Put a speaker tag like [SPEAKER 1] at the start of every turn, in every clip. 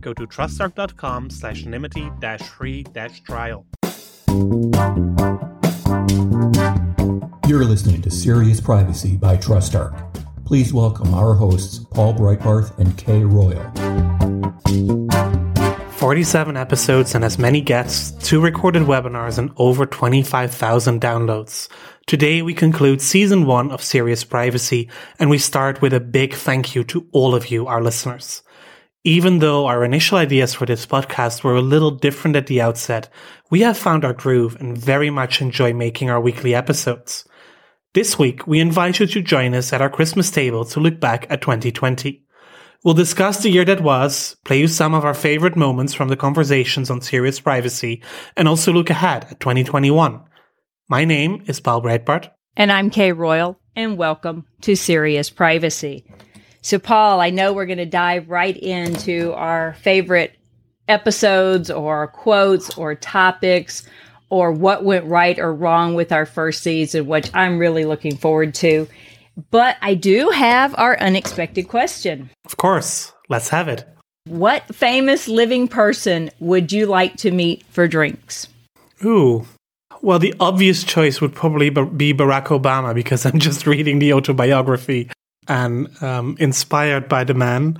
[SPEAKER 1] go to trustarc.com slash nymity dash free dash trial.
[SPEAKER 2] You're listening to Serious Privacy by TrustArc. Please welcome our hosts, Paul Breitbarth and Kay Royal.
[SPEAKER 1] 47 episodes and as many guests, two recorded webinars, and over 25,000 downloads. Today we conclude season one of Serious Privacy, and we start with a big thank you to all of you, our listeners. Even though our initial ideas for this podcast were a little different at the outset, we have found our groove and very much enjoy making our weekly episodes. This week, we invite you to join us at our Christmas table to look back at 2020. We'll discuss the year that was, play you some of our favorite moments from the conversations on serious privacy, and also look ahead at 2021. My name is Paul Breitbarth.
[SPEAKER 3] And I'm Kay Royal, and welcome to Serious Privacy. So, Paul, I know we're going to dive right into our favorite episodes or quotes or topics or what went right or wrong with our first season, which I'm really looking forward to. But I do have our unexpected question.
[SPEAKER 1] Of course. Let's have it.
[SPEAKER 3] What famous living person would you like to meet for drinks?
[SPEAKER 1] Ooh. Well, the obvious choice would probably be Barack Obama because I'm just reading the autobiography and um, inspired by the man.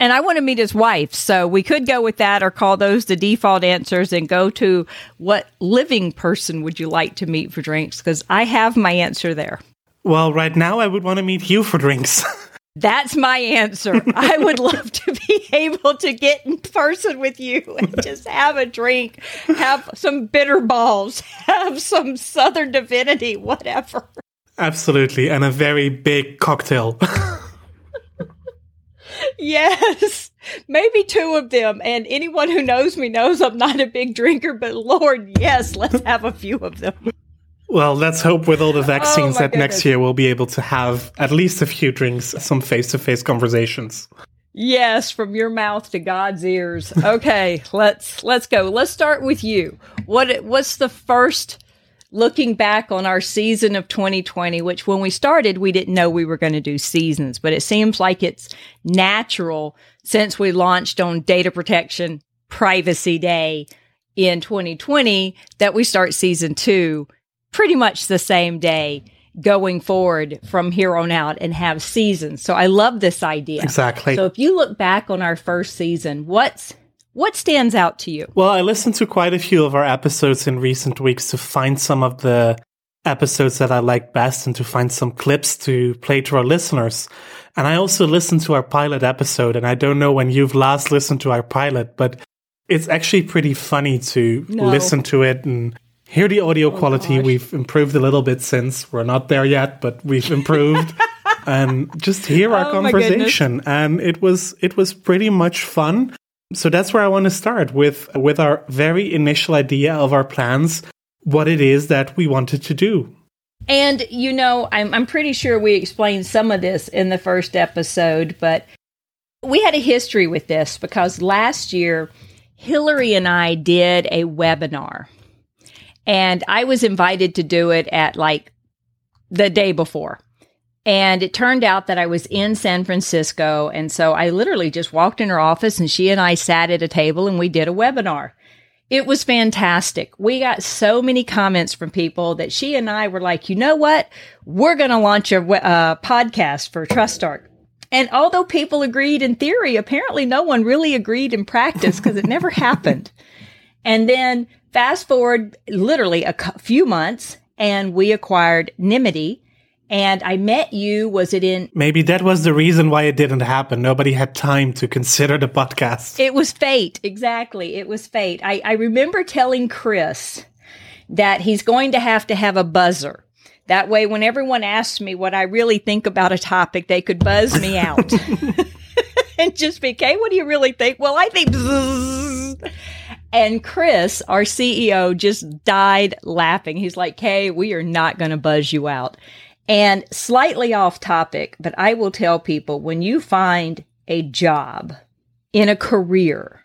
[SPEAKER 3] And I want to meet his wife. So we could go with that or call those the default answers and go to what living person would you like to meet for drinks? Because I have my answer there.
[SPEAKER 1] Well, right now I would want to meet you for drinks.
[SPEAKER 3] That's my answer. I would love to be able to get in person with you and just have a drink, have some bitter balls, have some Southern divinity, whatever.
[SPEAKER 1] Absolutely, and a very big cocktail.
[SPEAKER 3] yes, maybe two of them. And anyone who knows me knows I'm not a big drinker, but Lord, yes, let's have a few of them.
[SPEAKER 1] Well, let's hope with all the oh, vaccines oh that goodness. next year we'll be able to have at least a few drinks, some face to face conversations.
[SPEAKER 3] Yes, from your mouth to God's ears. Okay, let's let's go. Let's start with you. What what's the first looking back on our season of 2020, which when we started, we didn't know we were going to do seasons, but it seems like it's natural since we launched on Data Protection Privacy Day in 2020 that we start season two pretty much the same day going forward from here on out and have seasons. So I love this idea.
[SPEAKER 1] Exactly.
[SPEAKER 3] So if you look back on our first season, what's what stands out to you?
[SPEAKER 1] Well, I listened to quite a few of our episodes in recent weeks to find some of the episodes that I like best and to find some clips to play to our listeners. And I also listened to our pilot episode, and I don't know when you've last listened to our pilot, but it's actually pretty funny to no. listen to it and hear the audio oh, quality. Gosh. We've improved a little bit since we're not there yet, but we've improved. and just hear our oh, conversation and it was it was pretty much fun so that's where I want to start with with our very initial idea of our plans, what it is that we wanted to do.
[SPEAKER 3] And you know, I'm I'm pretty sure we explained some of this in the first episode, but we had a history with this because last year Hillary and I did a webinar. And I was invited to do it at like the day before. And it turned out that I was in San Francisco. And so I literally just walked in her office and she and I sat at a table and we did a webinar. It was fantastic. We got so many comments from people that she and I were like, you know what? We're going to launch a uh, podcast for TrustArc. And although people agreed in theory, apparently no one really agreed in practice because it never happened. And then fast forward literally a few months and we acquired Nymity and I met you. Was it in?
[SPEAKER 1] Maybe that was the reason why it didn't happen. Nobody had time to consider the podcast.
[SPEAKER 3] It was fate. Exactly. It was fate. I, I remember telling Chris, that he's going to have to have a buzzer. That way, when everyone asks me what I really think about a topic, they could buzz me out and just be, okay, what do you really think? Well, I think. And Chris, our CEO, just died laughing. He's like, Kay, we are not going to buzz you out. And slightly off topic, but I will tell people when you find a job in a career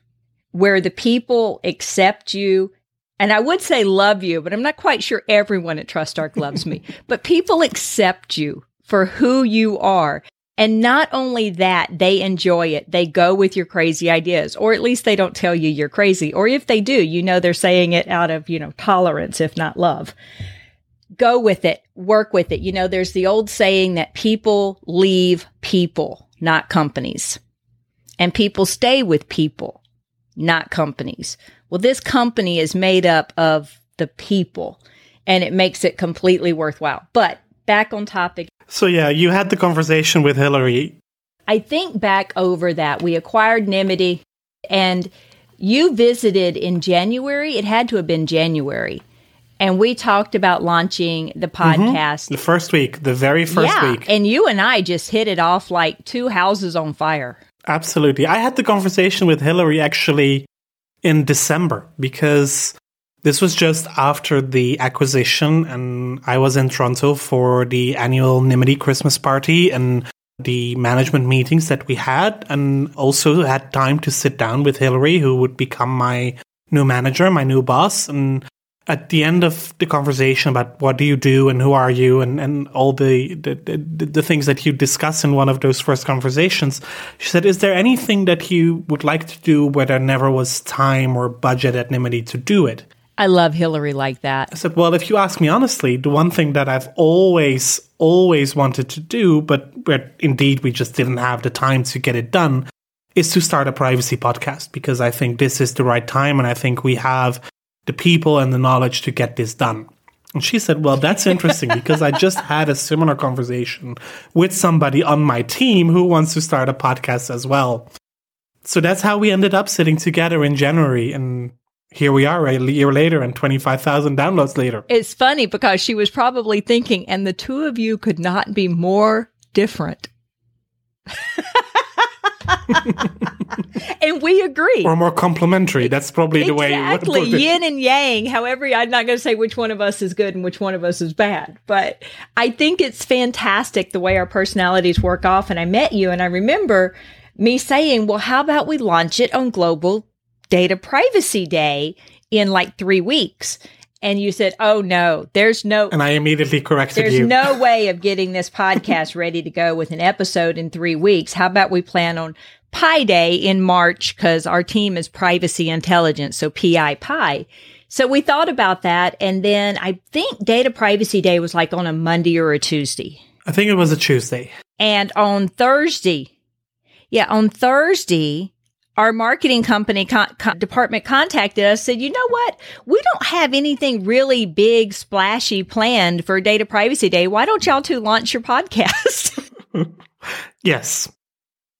[SPEAKER 3] where the people accept you, and I would say love you, but I'm not quite sure everyone at TrustArc loves me, but people accept you for who you are. And not only that, they enjoy it. They go with your crazy ideas, or at least they don't tell you you're crazy. Or if they do, you know, they're saying it out of, you know, tolerance, if not love. Go with it, work with it. You know, there's the old saying that people leave people, not companies. And people stay with people, not companies. Well, this company is made up of the people and it makes it completely worthwhile. But back on topic.
[SPEAKER 1] So, yeah, you had the conversation with Hillary.
[SPEAKER 3] I think back over that. We acquired Nymity and you visited in January. It had to have been January. And we talked about launching the podcast.
[SPEAKER 1] Mm-hmm. The first week, the very first
[SPEAKER 3] yeah,
[SPEAKER 1] week.
[SPEAKER 3] And you and I just hit it off like two houses on fire.
[SPEAKER 1] Absolutely. I had the conversation with Hillary actually in December because this was just after the acquisition, and I was in Toronto for the annual Nymity Christmas party and the management meetings that we had, and also had time to sit down with Hillary, who would become my new manager, my new boss. And at the end of the conversation about what do you do and who are you and, and all the, the, the, the things that you discuss in one of those first conversations, she said, Is there anything that you would like to do where there never was time or budget at Nymity to do it?
[SPEAKER 3] I love Hillary like that.
[SPEAKER 1] I said, well, if you ask me honestly, the one thing that I've always, always wanted to do, but where indeed we just didn't have the time to get it done, is to start a privacy podcast because I think this is the right time and I think we have the people and the knowledge to get this done. And she said, Well, that's interesting because I just had a similar conversation with somebody on my team who wants to start a podcast as well. So that's how we ended up sitting together in January. And here we are a year later and 25,000 downloads later.
[SPEAKER 3] It's funny because she was probably thinking, and the two of you could not be more different. and we agree.
[SPEAKER 1] Or more complementary. That's probably the way you would think.
[SPEAKER 3] exactly yin and yang. However, I'm not going to say which one of us is good and which one of us is bad, but I think it's fantastic the way our personalities work off. And I met you, and I remember me saying, "Well, how about we launch it on Global Data Privacy Day in like three weeks?" And you said, "Oh no, there's no."
[SPEAKER 1] And I immediately corrected
[SPEAKER 3] there's
[SPEAKER 1] you.
[SPEAKER 3] There's no way of getting this podcast ready to go with an episode in three weeks. How about we plan on Pi Day in March because our team is privacy intelligence, so PI Pi. So we thought about that, and then I think Data Privacy Day was like on a Monday or a Tuesday.
[SPEAKER 1] I think it was a Tuesday.
[SPEAKER 3] And on Thursday, yeah, on Thursday, our marketing company con- con- department contacted us said you know what we don't have anything really big splashy planned for data privacy day why don't y'all two launch your podcast
[SPEAKER 1] yes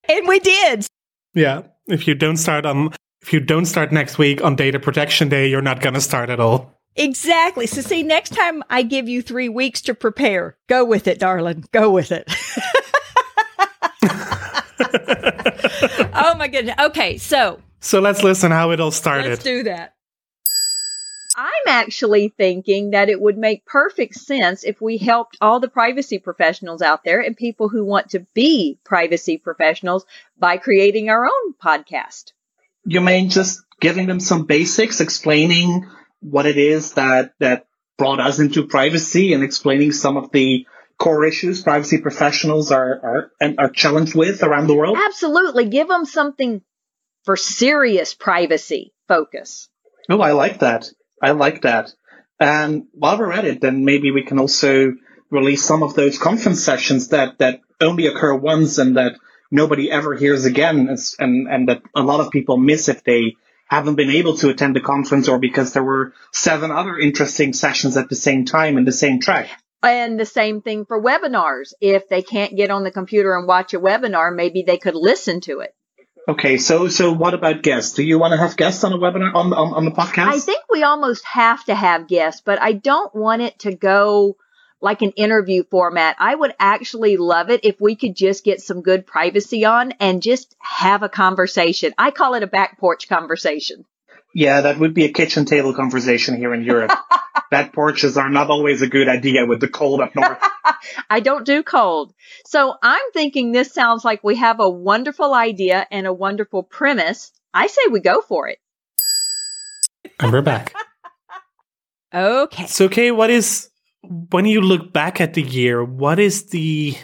[SPEAKER 3] and we did
[SPEAKER 1] yeah if you don't start on if you don't start next week on data protection day you're not going to start at all
[SPEAKER 3] exactly so see next time i give you three weeks to prepare go with it darling go with it oh my goodness. Okay, so
[SPEAKER 1] so let's listen how it all started.
[SPEAKER 3] Let's do that. I'm actually thinking that it would make perfect sense if we helped all the privacy professionals out there and people who want to be privacy professionals by creating our own podcast.
[SPEAKER 4] You mean just giving them some basics, explaining what it is that that brought us into privacy and explaining some of the core issues privacy professionals are, are, and are challenged with around the world?
[SPEAKER 3] Absolutely. Give them something for serious privacy focus.
[SPEAKER 4] Oh, I like that. I like that. And while we're at it, then maybe we can also release some of those conference sessions that, that only occur once and that nobody ever hears again and, and that a lot of people miss if they haven't been able to attend the conference or because there were seven other interesting sessions at the same time in the same track.
[SPEAKER 3] And the same thing for webinars. If they can't get on the computer and watch a webinar, maybe they could listen to it.
[SPEAKER 4] Okay, so so what about guests? Do you want to have guests on a webinar on on, on the podcast?
[SPEAKER 3] I think we almost have to have guests, but I don't want it to go like an interview format. I would actually love it if we could just get some good privacy on and just have a conversation. I call it a back porch conversation.
[SPEAKER 4] Yeah, that would be a kitchen table conversation here in Europe. back porches are not always a good idea with the cold up north.
[SPEAKER 3] I don't do cold. So I'm thinking this sounds like we have a wonderful idea and a wonderful premise. I say we go for it.
[SPEAKER 1] And we're back.
[SPEAKER 3] okay.
[SPEAKER 1] So, Kay, what is, when you look back at the year, what is the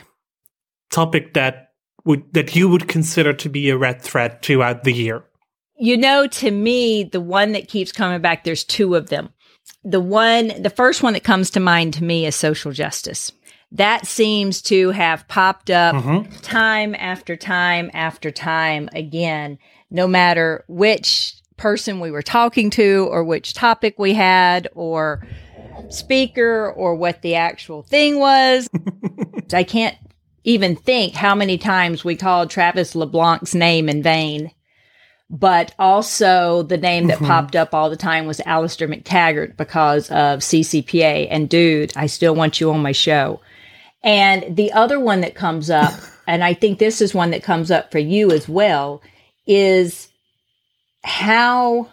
[SPEAKER 1] topic that would, that you would consider to be a red thread throughout the year?
[SPEAKER 3] You know, to me, the one that keeps coming back, there's two of them. The one, the first one that comes to mind to me is social justice. That seems to have popped up
[SPEAKER 1] Mhm.
[SPEAKER 3] time after time after time again, no matter which person we were talking to or which topic we had or speaker or what the actual thing was. I can't even think how many times we called Travis LeBlanc's name in vain. But also the name that
[SPEAKER 1] Mhm.
[SPEAKER 3] popped up all the time was Alastair Mactaggart because of CCPA. And dude, I still want you on my show. And the other one that comes up, and I think this is one that comes up for you as well, is how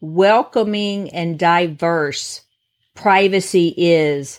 [SPEAKER 3] welcoming and diverse privacy is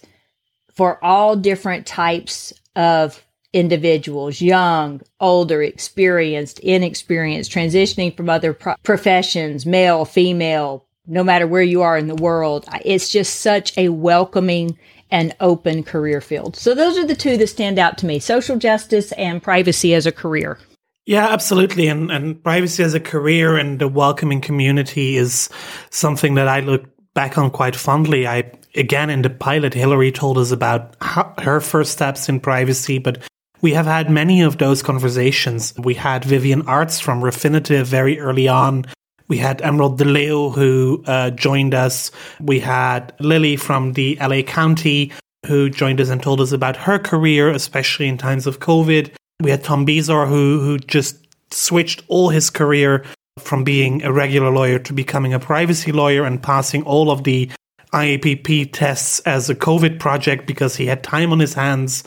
[SPEAKER 3] for all different types of individuals young, older, experienced, inexperienced, transitioning from other pro- professions, male, female, no matter where you are in the world. It's just such a welcoming and open career field. So those are the two that stand out to me social justice and privacy as a career.
[SPEAKER 1] Yeah, absolutely. And, and privacy as a career and the welcoming community is something that I look back on quite fondly. I, again, in the pilot, Hillary told us about her first steps in privacy, but we have had many of those conversations. We had Vivienne Artz from Refinitiv very early on. We had Emerald de Leeuw who uh, joined us. We had Lily from the LA County who joined us and told us about her career, especially in times of COVID. We had Tom Bezor who who just switched all his career from being a regular lawyer to becoming a privacy lawyer and passing all of the IAPP tests as a COVID project because he had time on his hands.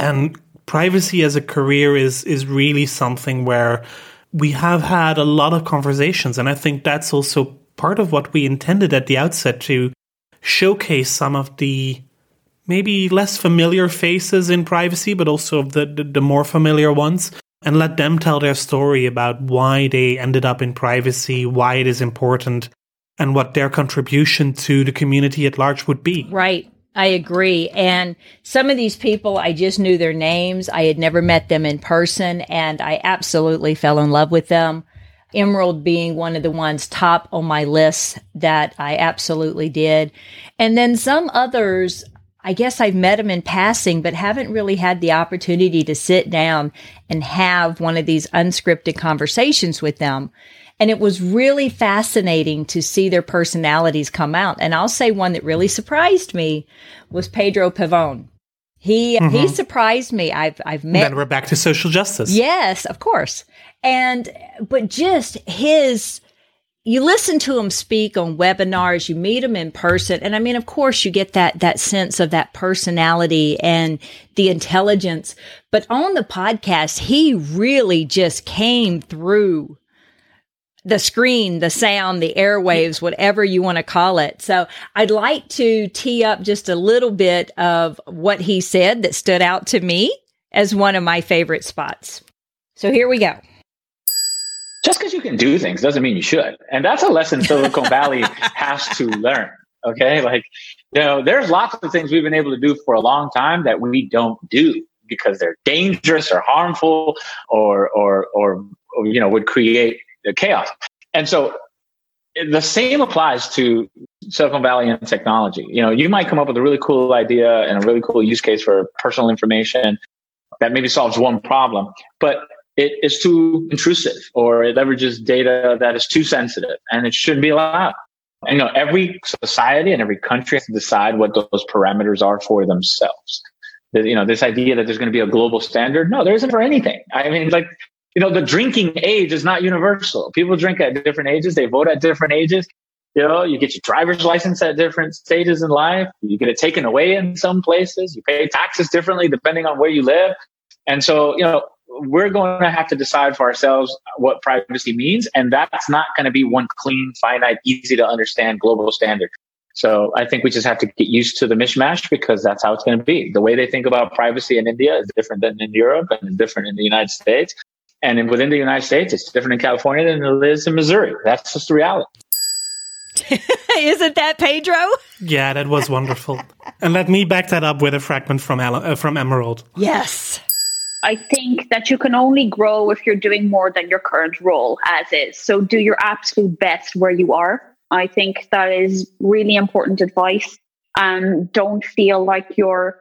[SPEAKER 1] And privacy as a career is is really something where we have had a lot of conversations and I think that's also part of what we intended at the outset to showcase some of the maybe less familiar faces in privacy, but also the, the, the, more familiar ones, and let them tell their story about why they ended up in privacy, why it is important, and what their contribution to the community at large would be.
[SPEAKER 3] Right. I agree. And some of these people, I just knew their names. I had never met them in person, and I absolutely fell in love with them. Emerald being one of the ones top on my list that I absolutely did. And then some others, I guess I've met them in passing, but haven't really had the opportunity to sit down and have one of these unscripted conversations with them. And it was really fascinating to see their personalities come out. And I'll say one that really surprised me was Pedro Pavón. He mm-hmm. he surprised me. I've I've met.
[SPEAKER 1] Then we're back to social justice.
[SPEAKER 3] Yes, of course. And but just his you listen to him speak on webinars, you meet him in person. And I mean, of course, you get that, that sense of that personality and the intelligence. But on the podcast, he really just came through the screen, the sound, the airwaves, whatever you want to call it. So I'd like to tee up just a little bit of what he said that stood out to me as one of my favorite spots. So here we go
[SPEAKER 5] just because you can do things doesn't mean you should. And that's a lesson Silicon Valley has to learn. Okay. Like, you know, there's lots of things we've been able to do for a long time that we don't do because they're dangerous or harmful or, or, or, or you know, would create chaos. And so the same applies to Silicon Valley and technology. You know, you might come up with a really cool idea and a really cool use case for personal information that maybe solves one problem, but it is too intrusive or it leverages data that is too sensitive and it shouldn't be allowed. And, you know, every society and every country has to decide what those parameters are for themselves. You know, this idea that there's going to be a global standard. No, there isn't for anything. I mean, like you know, the drinking age is not universal. People drink at different ages. They vote at different ages. You know, you get your driver's license at different stages in life. You get it taken away in some places. You pay taxes differently depending on where you live. And so, you know, we're going to have to decide for ourselves what privacy means. And that's not going to be one clean, finite, easy to understand global standard. So I think we just have to get used to the mishmash because that's how it's going to be. The way they think about privacy in India is different than in Europe and different in the United States. And within the United States, it's different in California than it is in Missouri. That's just the reality.
[SPEAKER 3] Isn't that Pedro?
[SPEAKER 1] Yeah, that was wonderful. and let me back that up with a fragment from uh, from Emerald.
[SPEAKER 3] Yes.
[SPEAKER 6] I think that you can only grow if you're doing more than your current role as is. So do your absolute best where you are. I think that is really important advice. And um, don't feel like you're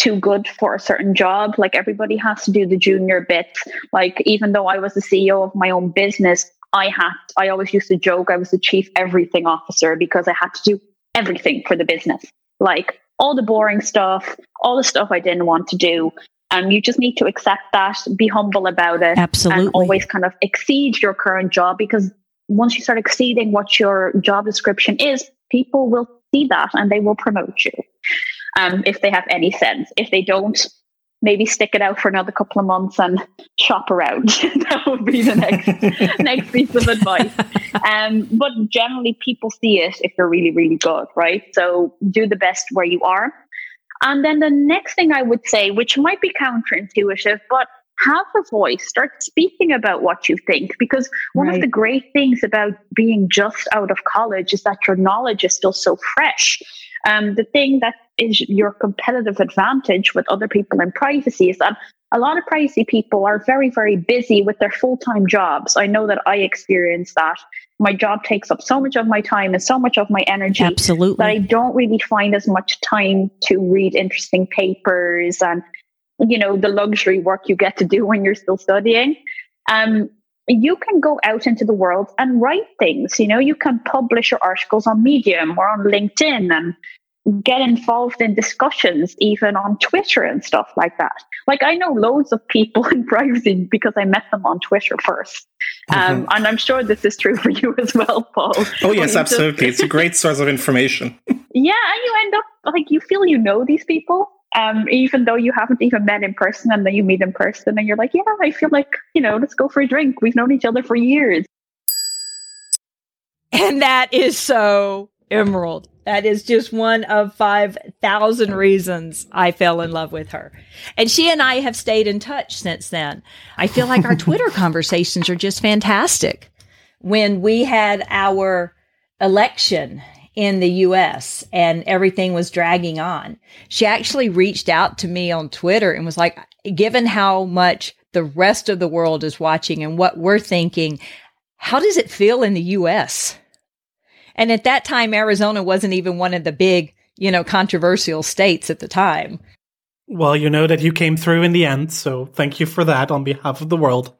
[SPEAKER 6] too good for a certain job. Like everybody has to do the junior bits. Like even though I was the CEO of my own business, I had I always used to joke I was the chief everything officer because I had to do everything for the business. Like all the boring stuff, all the stuff I didn't want to do. And you just need to accept that, be humble about it.
[SPEAKER 3] Absolutely.
[SPEAKER 6] And always kind of exceed your current job because once you start exceeding what your job description is, people will see that and they will promote you. Um, if they have any sense. If they don't, maybe stick it out for another couple of months and shop around. that would be the next next piece of advice. Um, but generally, people see it if they're really, really good, right? So do the best where you are. And then the next thing I would say, which might be counterintuitive, but have a voice, start speaking about what you think. Because one right. of the great things about being just out of college is that your knowledge is still so fresh. Um, the thing that is your competitive advantage with other people in privacy is that a lot of privacy people are very, very busy with their full time jobs. I know that I experience that. My job takes up so much of my time and so much of my energy.
[SPEAKER 3] Absolutely.
[SPEAKER 6] That I don't really find as much time to read interesting papers and, you know, the luxury work you get to do when you're still studying. Um, you can go out into the world and write things. You know, you can publish your articles on Medium or on LinkedIn and get involved in discussions even on Twitter and stuff like that. Like I know loads of people in privacy because I met them on Twitter 1st um, mm-hmm. and I'm sure this is true for you as well, Paul.
[SPEAKER 7] Oh yes, absolutely. Just, it's a great source of information.
[SPEAKER 6] yeah, and you end up like you feel you know these people. Um, even though you haven't even met in person and then you meet in person and you're like, yeah, I feel like, you know, let's go for a drink. We've known each other for years.
[SPEAKER 3] And that is so Emerald. That is just one of 5,000 reasons I fell in love with her. And she and I have stayed in touch since then. I feel like our Twitter conversations are just fantastic. When we had our election in the US and everything was dragging on, she actually reached out to me on Twitter and was like, given how much the rest of the world is watching and what we're thinking, how does it feel in the US? And at that time, Arizona wasn't even one of the big, you know, controversial states at the time.
[SPEAKER 1] Well, you know that you came through in the end, so thank you for that on behalf of the world.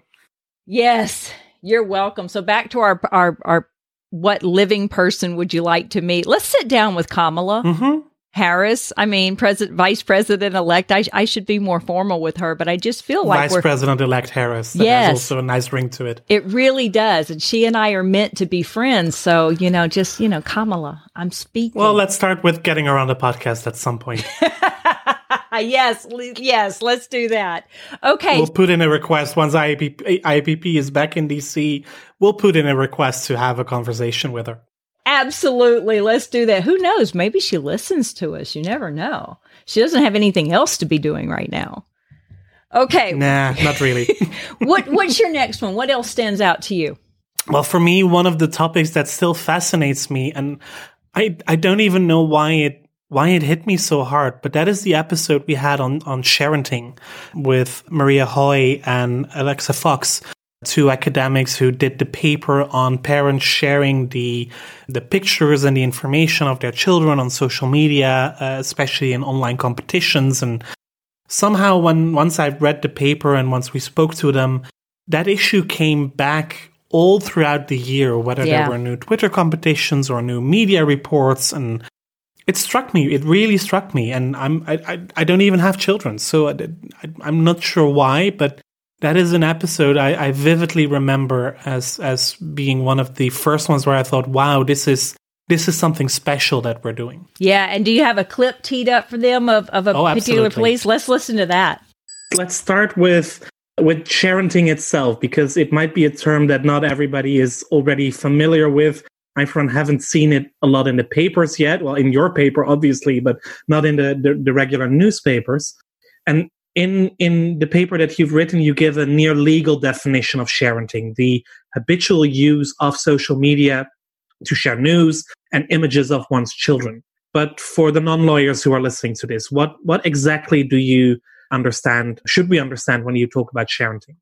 [SPEAKER 3] Yes, you're welcome. So back to our our our what living person would you like to meet? Let's sit down with Kamala.
[SPEAKER 1] Mm-hmm.
[SPEAKER 3] Harris. I mean, president, vice president elect. I, I should be more formal with her, but I just feel like
[SPEAKER 1] vice president elect Harris. That yes, has also a nice ring to it.
[SPEAKER 3] It really does, and she and I are meant to be friends. So you know, just you know, Kamala, I'm speaking.
[SPEAKER 1] Well, let's start with getting her on the podcast at some point.
[SPEAKER 3] yes, yes, let's do that. Okay,
[SPEAKER 1] we'll put in a request once IAPP, IAPP is back in DC. We'll put in a request to have a conversation with her.
[SPEAKER 3] Absolutely. Let's do that. Who knows? Maybe she listens to us. You never know. She doesn't have anything else to be doing right now. Okay.
[SPEAKER 1] Nah, not really.
[SPEAKER 3] what what's your next one? What else stands out to you?
[SPEAKER 1] Well, for me, one of the topics that still fascinates me and I I don't even know why it why it hit me so hard, but that is the episode we had on on sharenting with Maria Hoy and Alexa Fox two academics who did the paper on parents sharing the the pictures and the information of their children on social media, uh, especially in online competitions. And somehow, when once I read the paper and once we spoke to them, that issue came back all throughout the year, whether yeah. there were new Twitter competitions or new media reports and. It struck me. It really struck me, and I'm I, I, I don't even have children, so I, I, I'm not sure why. But That is an episode I, I vividly remember as as being one of the first ones where I thought, "Wow, this is this is something special that we're doing."
[SPEAKER 3] Yeah, and do you have a clip teed up for them of, of a
[SPEAKER 1] Oh,
[SPEAKER 3] particular place? Let's listen to that.
[SPEAKER 1] Let's start with with sharenting itself because it might be a term that not everybody is already familiar with. For one, haven't seen it a lot in the papers yet. Well, in your paper, obviously, but not in the, the, the regular newspapers. And in in the paper that you've written, you give a near legal definition of sharenting: the habitual use of social media to share news and images of one's children. But for the non-lawyers who are listening to this, what what exactly do you understand? Should we understand when you talk about sharenting?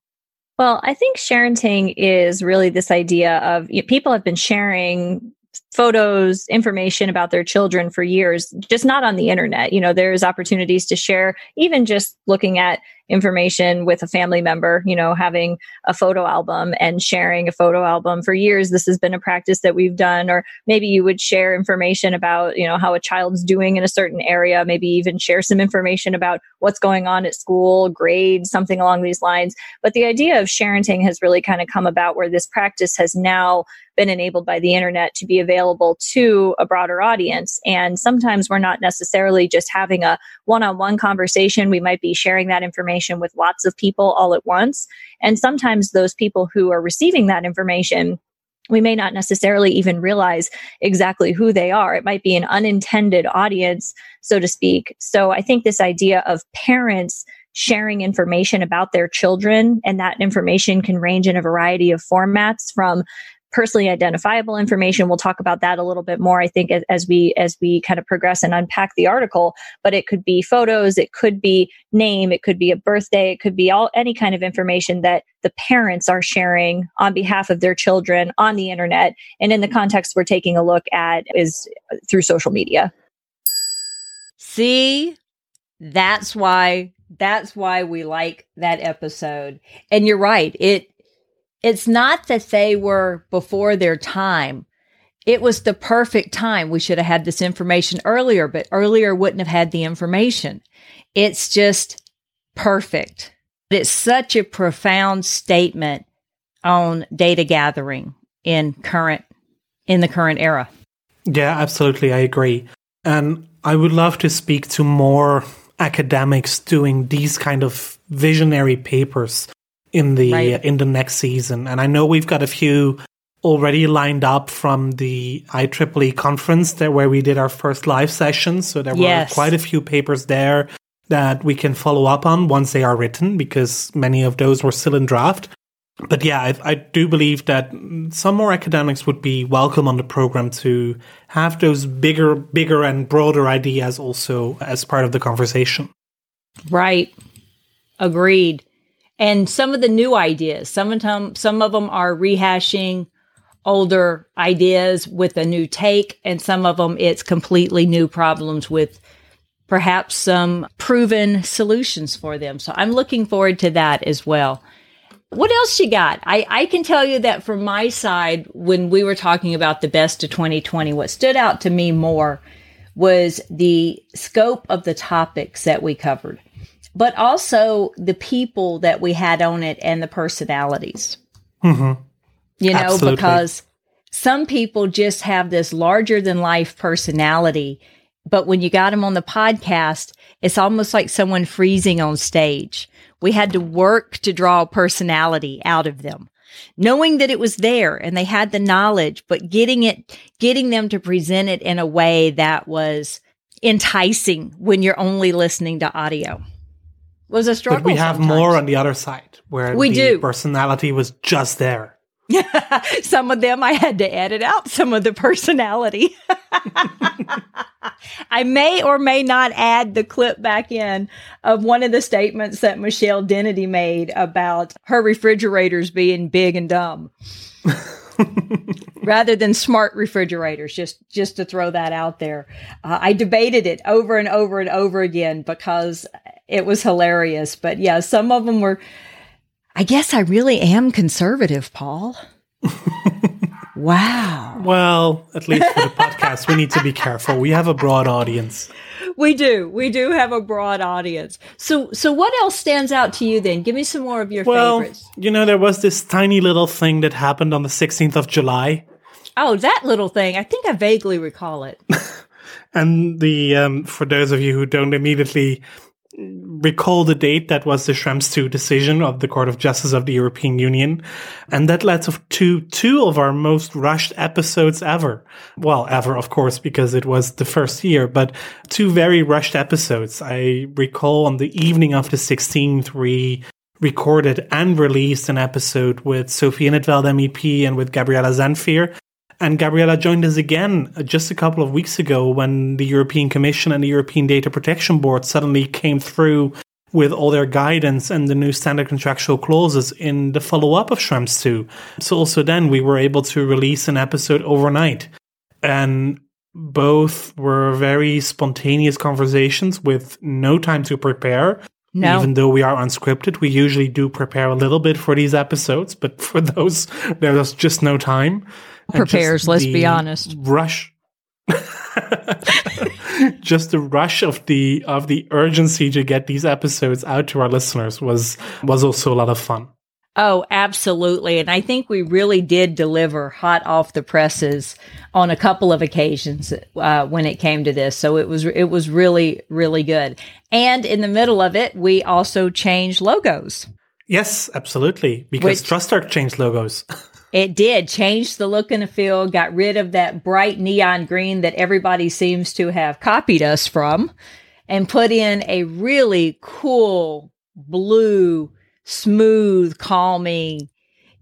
[SPEAKER 8] Well, I think sharenting is really this idea of you know, people have been sharing photos, information about their children for years, just not on the internet. You know, there's opportunities to share, even just looking at information with a family member, you know, having a photo album and sharing a photo album for years. This has been a practice that we've done. Or maybe you would share information about, you know, how a child's doing in a certain area, maybe even share some information about what's going on at school, grades, something along these lines. But the idea of sharenting has really kind of come about where this practice has now been enabled by the internet to be available to a broader audience. And sometimes we're not necessarily just having a one on one conversation. We might be sharing that information with lots of people all at once. And sometimes those people who are receiving that information we may not necessarily even realize exactly who they are. It might be an unintended audience, so to speak. So I think this idea of parents sharing information about their children, and that information can range in a variety of formats from personally identifiable information we'll talk about that a little bit more i think as, we as we kind of progress and unpack the article but it could be photos it could be name it could be a birthday it could be all any kind of information that the parents are sharing on behalf of their children on the internet and in the context we're taking a look at is through social media
[SPEAKER 3] See, that's why that's why we like that episode. And you're right. It it's not that they were before their time. It was the perfect time. We should have had this information earlier, but earlier wouldn't have had the information. It's just perfect. It's such a profound statement on data gathering in current in the current era.
[SPEAKER 1] Yeah, absolutely. I agree. And I would love to speak to more academics doing these kind of visionary papers in the
[SPEAKER 3] Right.
[SPEAKER 1] Uh, in the next season. And I know we've got a few already lined up from the IEEE conference there where we did our first live session. So there
[SPEAKER 3] Yes.
[SPEAKER 1] were quite a few papers there that we can follow up on once they are written because many of those were still in draft. But yeah, I, I do believe that some more academics would be welcome on the program to have those bigger, bigger and broader ideas also as part of the conversation.
[SPEAKER 3] Right. Agreed. And some of the new ideas, some of them, some of them are rehashing older ideas with a new take, and some of them it's completely new problems with perhaps some proven solutions for them. So I'm looking forward to that as well. What else you got? I, I can tell you that from my side, when we were talking about the best of 2020, what stood out to me more was the scope of the topics that we covered, but also the people that we had on it and the personalities.
[SPEAKER 1] Mhm.
[SPEAKER 3] You know,
[SPEAKER 1] Absolutely.
[SPEAKER 3] because some people just have this larger than life personality, but when you got them on the podcast, it's almost like someone freezing on stage. We had to work to draw personality out of them knowing that it was there and they had the knowledge, but getting it, getting them to present it in a way that was enticing when you're only listening to audio was a struggle.
[SPEAKER 1] But we have
[SPEAKER 3] sometimes.
[SPEAKER 1] more on the other side where
[SPEAKER 3] We
[SPEAKER 1] the
[SPEAKER 3] do.
[SPEAKER 1] personality was just there.
[SPEAKER 3] some of them I had to edit out some of the personality. I may or may not add the clip back in of one of the statements that Michelle Dennedy made about her refrigerators being big and dumb. Rather than smart refrigerators, just just to throw that out there, uh, I debated it over and over and over again because it was hilarious. But yeah, some of them were. I guess I really am conservative, Paul. wow.
[SPEAKER 1] Well, at least for the podcast, we need to be careful. We have a broad audience.
[SPEAKER 3] we do. We do have a broad audience. So, so what else stands out to you then? Give me some more of your
[SPEAKER 1] well,
[SPEAKER 3] favorites.
[SPEAKER 1] you know, there was this tiny little thing that happened on the 16th of July.
[SPEAKER 3] Oh, that little thing. I think I vaguely recall it.
[SPEAKER 1] and the um, for those of you who don't immediately recall the date that was the Schrems II decision of the Court of Justice of the European Union. And that led to two of our most rushed episodes ever. Well, ever, of course, because it was the first year, but two very rushed episodes. I recall on the evening of the 16th, we recorded and released an episode with Sophie 't MEP and with Gabriela Zanfir and Gabriela joined us again uh, just a couple of weeks ago when the European Commission and the European Data Protection Board suddenly came through with all their guidance and the new standard contractual clauses in the follow up of Schrems II. So also then we were able to release an episode overnight. And both were very spontaneous conversations with no time to prepare. No. Even though we are unscripted, we usually do prepare a little bit for these episodes, but for those, there was just no time
[SPEAKER 3] prepares. Let's be honest.
[SPEAKER 1] Rush. just the rush of the of the urgency to get these episodes out to our listeners was was also a lot of fun.
[SPEAKER 3] Oh, absolutely. And I think we really did deliver hot off the presses on a couple of occasions uh, when it came to this. So it was it was really really good. And in the middle of it, we also changed logos.
[SPEAKER 1] Yes, absolutely. Because Which, TrustArc changed logos.
[SPEAKER 3] It did change the look and the feel, got rid of that bright neon green that everybody seems to have copied us from, and put in a really cool blue, smooth, calming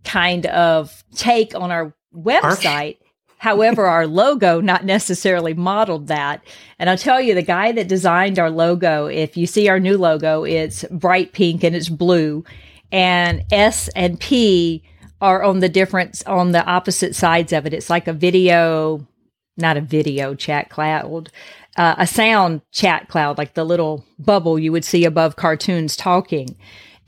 [SPEAKER 3] kind of take on our website. However, our logo not necessarily modeled that. And I'll tell you, the guy that designed our logo, if you see our new logo, it's bright pink and it's blue. And S and P are on the difference on the opposite sides of it. It's like a video, not a video chat cloud, uh, a sound chat cloud, like the little bubble you would see above cartoons talking.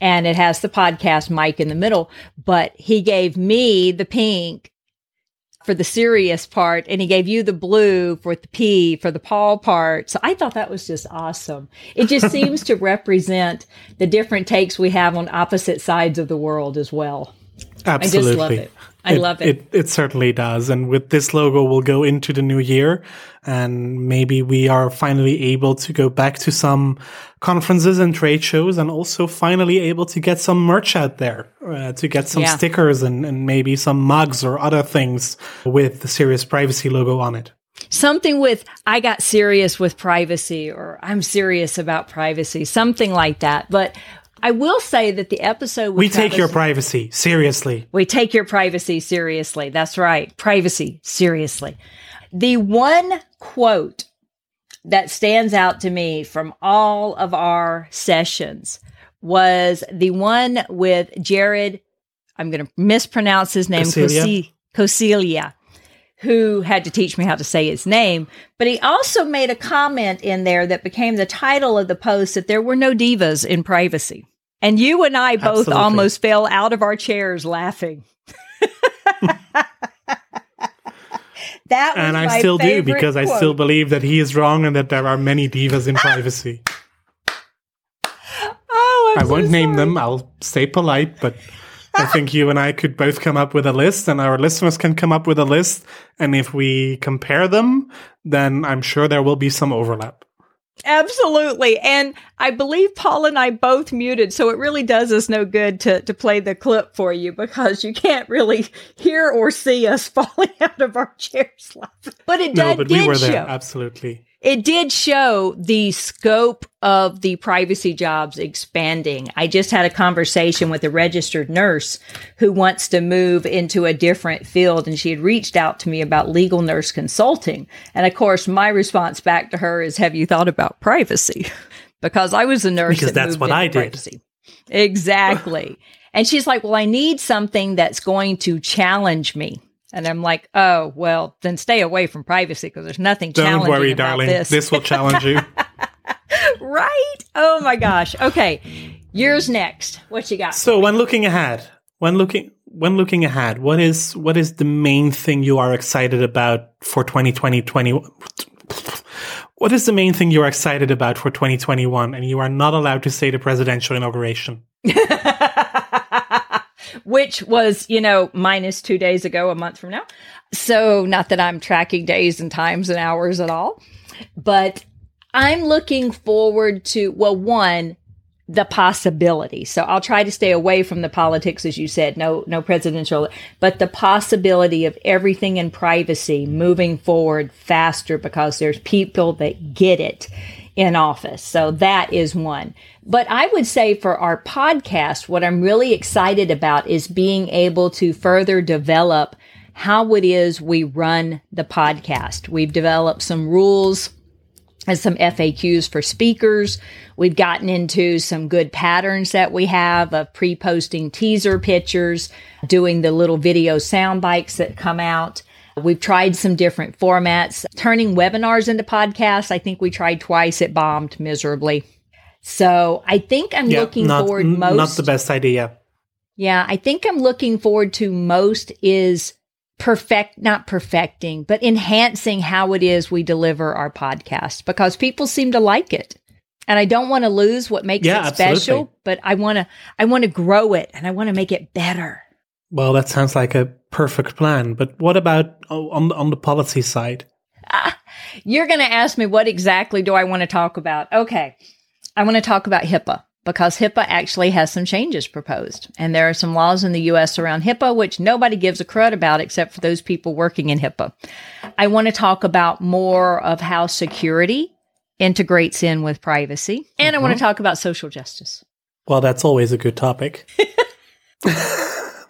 [SPEAKER 3] And it has the podcast mic in the middle, but he gave me the pink for the serious part and he gave you the blue for the P for the Paul part. So I thought that was just awesome. It just seems to represent the different takes we have on opposite sides of the world as well.
[SPEAKER 1] Absolutely. I just
[SPEAKER 3] love it. I it, love it.
[SPEAKER 1] it. It certainly does. And with this logo, we'll go into the new year and maybe we are finally able to go back to some conferences and trade shows and also finally able to get some merch out there, uh, to get some yeah. stickers and, and maybe some mugs or other things with the Serious Privacy logo on it
[SPEAKER 3] something with I got serious with privacy or I'm serious about privacy, something like that. But I will say that the episode
[SPEAKER 1] we take your privacy seriously.
[SPEAKER 3] We take your privacy seriously. That's right, privacy seriously. The one quote that stands out to me from all of our sessions was the one with Jared. I'm going to mispronounce his name, Coseglia, who had to teach me how to say his name. But he also made a comment in there that became the title of the post that there were no divas in privacy. And you and I both Absolutely. almost fell out of our chairs laughing. that
[SPEAKER 1] and I still do because quote. I still believe that he is wrong and that there are many divas in privacy.
[SPEAKER 3] Oh, I'm
[SPEAKER 1] I won't
[SPEAKER 3] so
[SPEAKER 1] name them. I'll stay polite, but I think you and I could both come up with a list, and our listeners can come up with a list. And if we compare them, then I'm sure there will be some overlap.
[SPEAKER 3] Absolutely. And I believe Paul and I both muted, so it really does us no good to, to play the clip for you because you can't really hear or see us falling out of our chairs. But it
[SPEAKER 1] no,
[SPEAKER 3] did,
[SPEAKER 1] but
[SPEAKER 3] did
[SPEAKER 1] we were
[SPEAKER 3] show.
[SPEAKER 1] there, absolutely
[SPEAKER 3] it did show the scope of the privacy jobs expanding. I just had a conversation with a registered nurse who wants to move into a different field and she had reached out to me about legal nurse consulting. And of course, my response back to her is, have you thought about privacy? because I was a nurse.
[SPEAKER 1] Because
[SPEAKER 3] that
[SPEAKER 1] that's what I did.
[SPEAKER 3] Privacy. Exactly. and she's like, well, I need something that's going to challenge me. And I'm like, oh, well, then stay away from privacy because there's nothing
[SPEAKER 1] Don't worry, darling.
[SPEAKER 3] This.
[SPEAKER 1] this will challenge you.
[SPEAKER 3] right? Oh my gosh. Okay. Yours next. What you got?
[SPEAKER 1] So when looking ahead, when looking when looking ahead, what is what is the main thing you are excited about for 2020 20, What is the main thing you're excited about for 2021? And you are not allowed to say the presidential inauguration.
[SPEAKER 3] Which was, you know, minus two days ago, a month from now. So, not that I'm tracking days and times and hours at all, but I'm looking forward to, well, one, the possibility. So I'll try to stay away from the politics, as you said, no, no presidential, but the possibility of everything in privacy moving forward faster because there's people that get it in office. So that is one. But I would say for our podcast, what I'm really excited about is being able to further develop how it is we run the podcast. We've developed some rules and some FAQs for speakers. We've gotten into some good patterns that we have of pre posting teaser pictures, doing the little video sound bites that come out. We've tried some different formats, turning webinars into podcasts. I think we tried twice, it bombed miserably. So I think I'm yeah, looking
[SPEAKER 1] not,
[SPEAKER 3] forward most.
[SPEAKER 1] Not the best idea.
[SPEAKER 3] Yeah, I think I'm looking forward to most is perfect, not perfecting, but enhancing how it is we deliver our podcast because people seem to like it. And I don't want to lose what makes
[SPEAKER 1] yeah,
[SPEAKER 3] it special,
[SPEAKER 1] absolutely.
[SPEAKER 3] but I want to, I want to grow it and I want to make it better.
[SPEAKER 1] Well, that sounds like a perfect plan. But what about on on the policy side?
[SPEAKER 3] Ah, you're going to ask me what exactly do I want to talk about? Okay, I want to talk about HIPAA because HIPAA actually has some changes proposed. And there are some laws in the US around HIPAA, which nobody gives a crud about except for those people working in HIPAA. I want to talk about more of how security integrates in with privacy. And mm-hmm. I want to talk about social justice.
[SPEAKER 1] Well, that's always a good topic.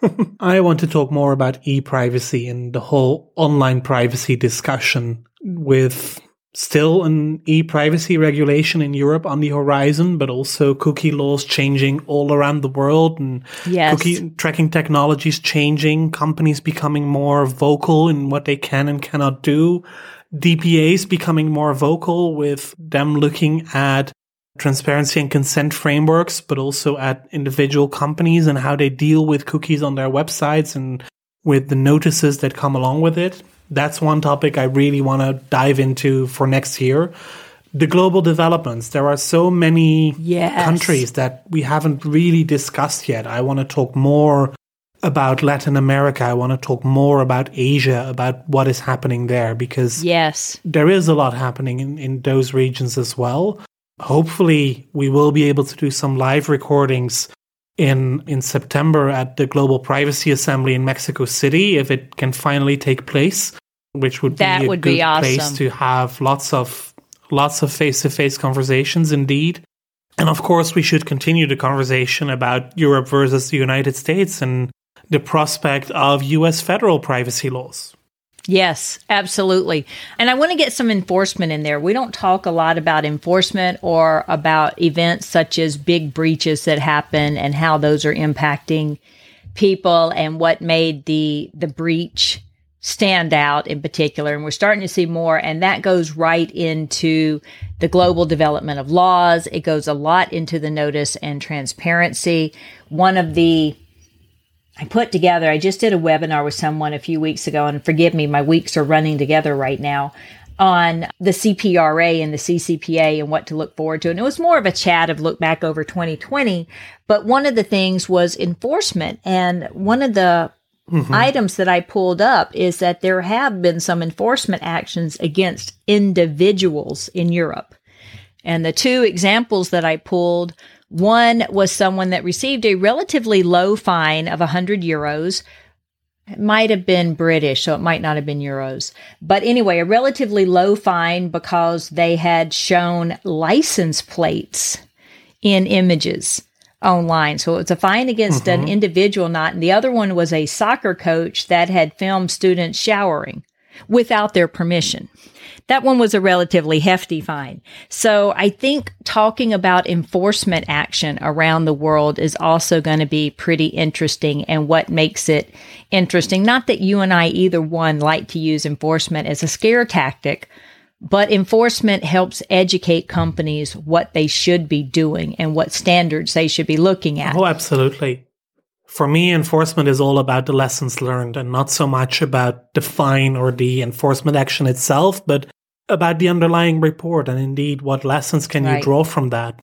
[SPEAKER 1] I want to talk more about e privacy and the whole online privacy discussion with still an e-privacy regulation in Europe on the horizon, but also cookie laws changing all around the world and
[SPEAKER 3] yes.
[SPEAKER 1] cookie tracking technologies changing, companies becoming more vocal in what they can and cannot do, DPAs becoming more vocal with them looking at transparency and consent frameworks, but also at individual companies and how they deal with cookies on their websites and with the notices that come along with it that's one topic I really want to dive into for next year. The global developments. There are so many
[SPEAKER 3] yes.
[SPEAKER 1] countries that we haven't really discussed yet. I want to talk more about Latin America. I want to talk more about Asia, about what is happening there, because
[SPEAKER 3] yes,
[SPEAKER 1] there is a lot happening in, in those regions as well. Hopefully, we will be able to do some live recordings in in September at the Global Privacy Assembly in Mexico City if it can finally take place, which would
[SPEAKER 3] that
[SPEAKER 1] be a
[SPEAKER 3] would
[SPEAKER 1] good
[SPEAKER 3] be awesome.
[SPEAKER 1] place to have lots of lots of face to face conversations indeed. And of course, we should continue the conversation about Europe versus the United States and the prospect of US federal privacy laws.
[SPEAKER 3] Yes, absolutely. And I want to get some enforcement in there. We don't talk a lot about enforcement or about events such as big breaches that happen and how those are impacting people and what made the the breach stand out in particular and we're starting to see more and that goes right into the global development of laws it goes a lot into the notice and transparency one of the I put together, I just did a webinar with someone a few weeks ago, and forgive me, my weeks are running together right now on the CPRA and the CCPA and what to look forward to. And it was more of a chat of look back over 2020. But one of the things was enforcement. And one of the mm-hmm. items that I pulled up is that there have been some enforcement actions against individuals in Europe. And the two examples that I pulled one was someone that received a relatively low fine of 100 euros. It might have been British, so it might not have been euros. But anyway, a relatively low fine because they had shown license plates in images online. So it's a fine against mm-hmm. an individual, not. And the other one was a soccer coach that had filmed students showering without their permission. That one was a relatively hefty fine. So I think talking about enforcement action around the world is also going to be pretty interesting and what makes it interesting. Not that you and I either one like to use enforcement as a scare tactic, but enforcement helps educate companies what they should be doing and what standards they should be looking at.
[SPEAKER 1] Oh, absolutely. For me, enforcement is all about the lessons learned and not so much about the fine or the enforcement action itself, but about the underlying report and indeed what lessons can
[SPEAKER 3] Right.
[SPEAKER 1] you draw from that.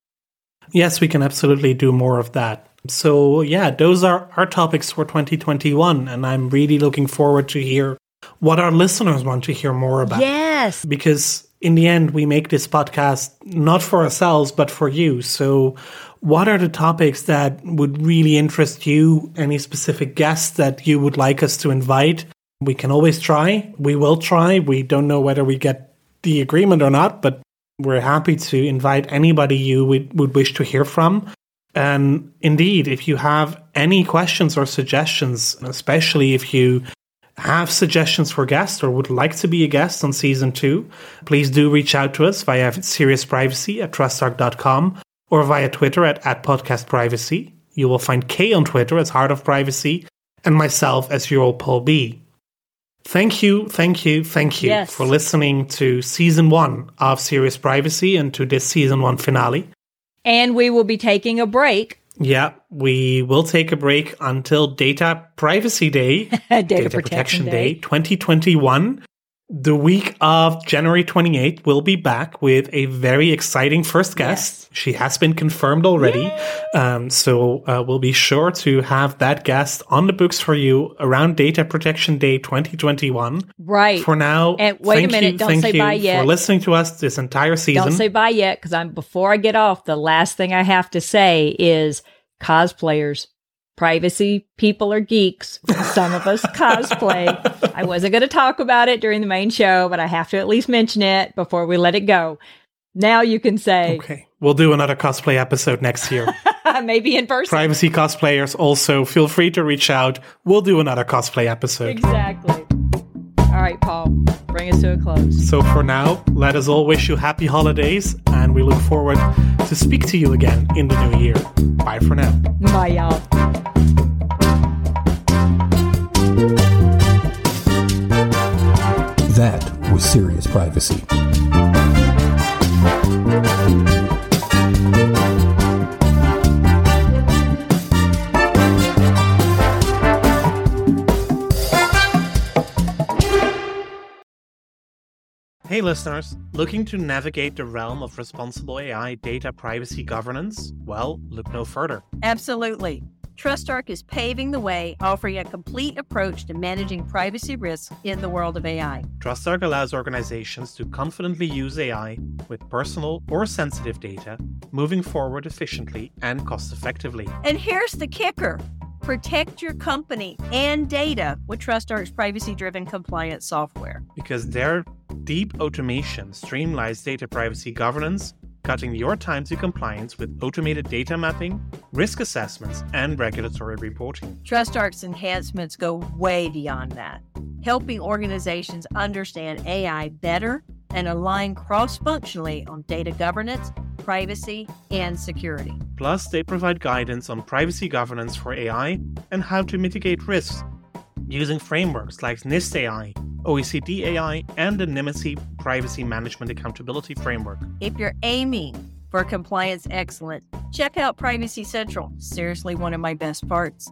[SPEAKER 1] Yes, we can absolutely do more of that. So yeah, those are our topics for 2021 and I'm really looking forward to hear what our listeners want to hear more about
[SPEAKER 3] Yes.
[SPEAKER 1] because in the end we make this podcast not for ourselves but for you so what are the topics that would really interest you any specific guests that you would like us to invite we can always try we will try we don't know whether we get the agreement or not but we're happy to invite anybody you would, would wish to hear from and indeed if you have any questions or suggestions especially if you have suggestions for guests or would like to be a guest on season two, please do reach out to us via seriousprivacy at trustarc.com or via Twitter at, at podcastprivacy. You will find Kay on Twitter as Heart of Privacy and myself as EuroPaulB. Thank you, thank you, thank you
[SPEAKER 3] Yes.
[SPEAKER 1] for listening to season one of Serious Privacy and to this season one finale.
[SPEAKER 3] And we will be taking a break.
[SPEAKER 1] Yeah, we will take a break until Data Privacy Day,
[SPEAKER 3] Data, Protection, Day.
[SPEAKER 1] 2021. The week of January 28th, we'll be back with a very exciting first guest. She has been confirmed already. Um, so uh, we'll be sure to have that guest on the books for you around Data Protection Day 2021.
[SPEAKER 3] Right.
[SPEAKER 1] For now,
[SPEAKER 3] And wait a minute,
[SPEAKER 1] you,
[SPEAKER 3] don't
[SPEAKER 1] thank
[SPEAKER 3] say
[SPEAKER 1] you
[SPEAKER 3] bye yet.
[SPEAKER 1] for listening to us this entire season.
[SPEAKER 3] Don't say bye yet, because I'm before I get off. The last thing I have to say is cosplayers, privacy people are geeks. Some of us cosplay. I wasn't going to talk about it during the main show, but I have to at least mention it before we let it go. Now you can say
[SPEAKER 1] okay, we'll do another cosplay episode next year.
[SPEAKER 3] maybe in person.
[SPEAKER 1] privacy cosplayers also feel free to reach out we'll do another cosplay episode
[SPEAKER 3] Exactly. All right, Paul, bring us to a close.
[SPEAKER 1] so for now let us all wish you happy holidays and we look forward to speak to you again in the new year bye for now
[SPEAKER 3] Bye, y'all.
[SPEAKER 2] That was serious privacy.
[SPEAKER 1] Hey listeners looking to navigate the realm of responsible ai data privacy governance well look no further
[SPEAKER 9] Absolutely. TrustArc is paving the way, offering a complete approach to managing privacy risks in the world of AI.
[SPEAKER 1] TrustArc allows organizations to confidently use AI with personal or sensitive data, moving forward efficiently and cost effectively.
[SPEAKER 9] And here's the kicker protect your company and data with TrustArc's privacy driven compliance software.
[SPEAKER 1] Because their deep automation streamlines data privacy governance, cutting your time to compliance with automated data mapping, risk assessments, and regulatory reporting.
[SPEAKER 9] TrustArc's enhancements go way beyond that, helping organizations understand AI better and align cross functionally on data governance, privacy, and security.
[SPEAKER 1] Plus, they provide guidance on privacy governance for AI and how to mitigate risks using frameworks like NIST AI, OECD AI, and the Nymity Privacy Management Accountability Framework.
[SPEAKER 9] If you're aiming for compliance excellence, check out Privacy Central. Seriously, one of my best parts.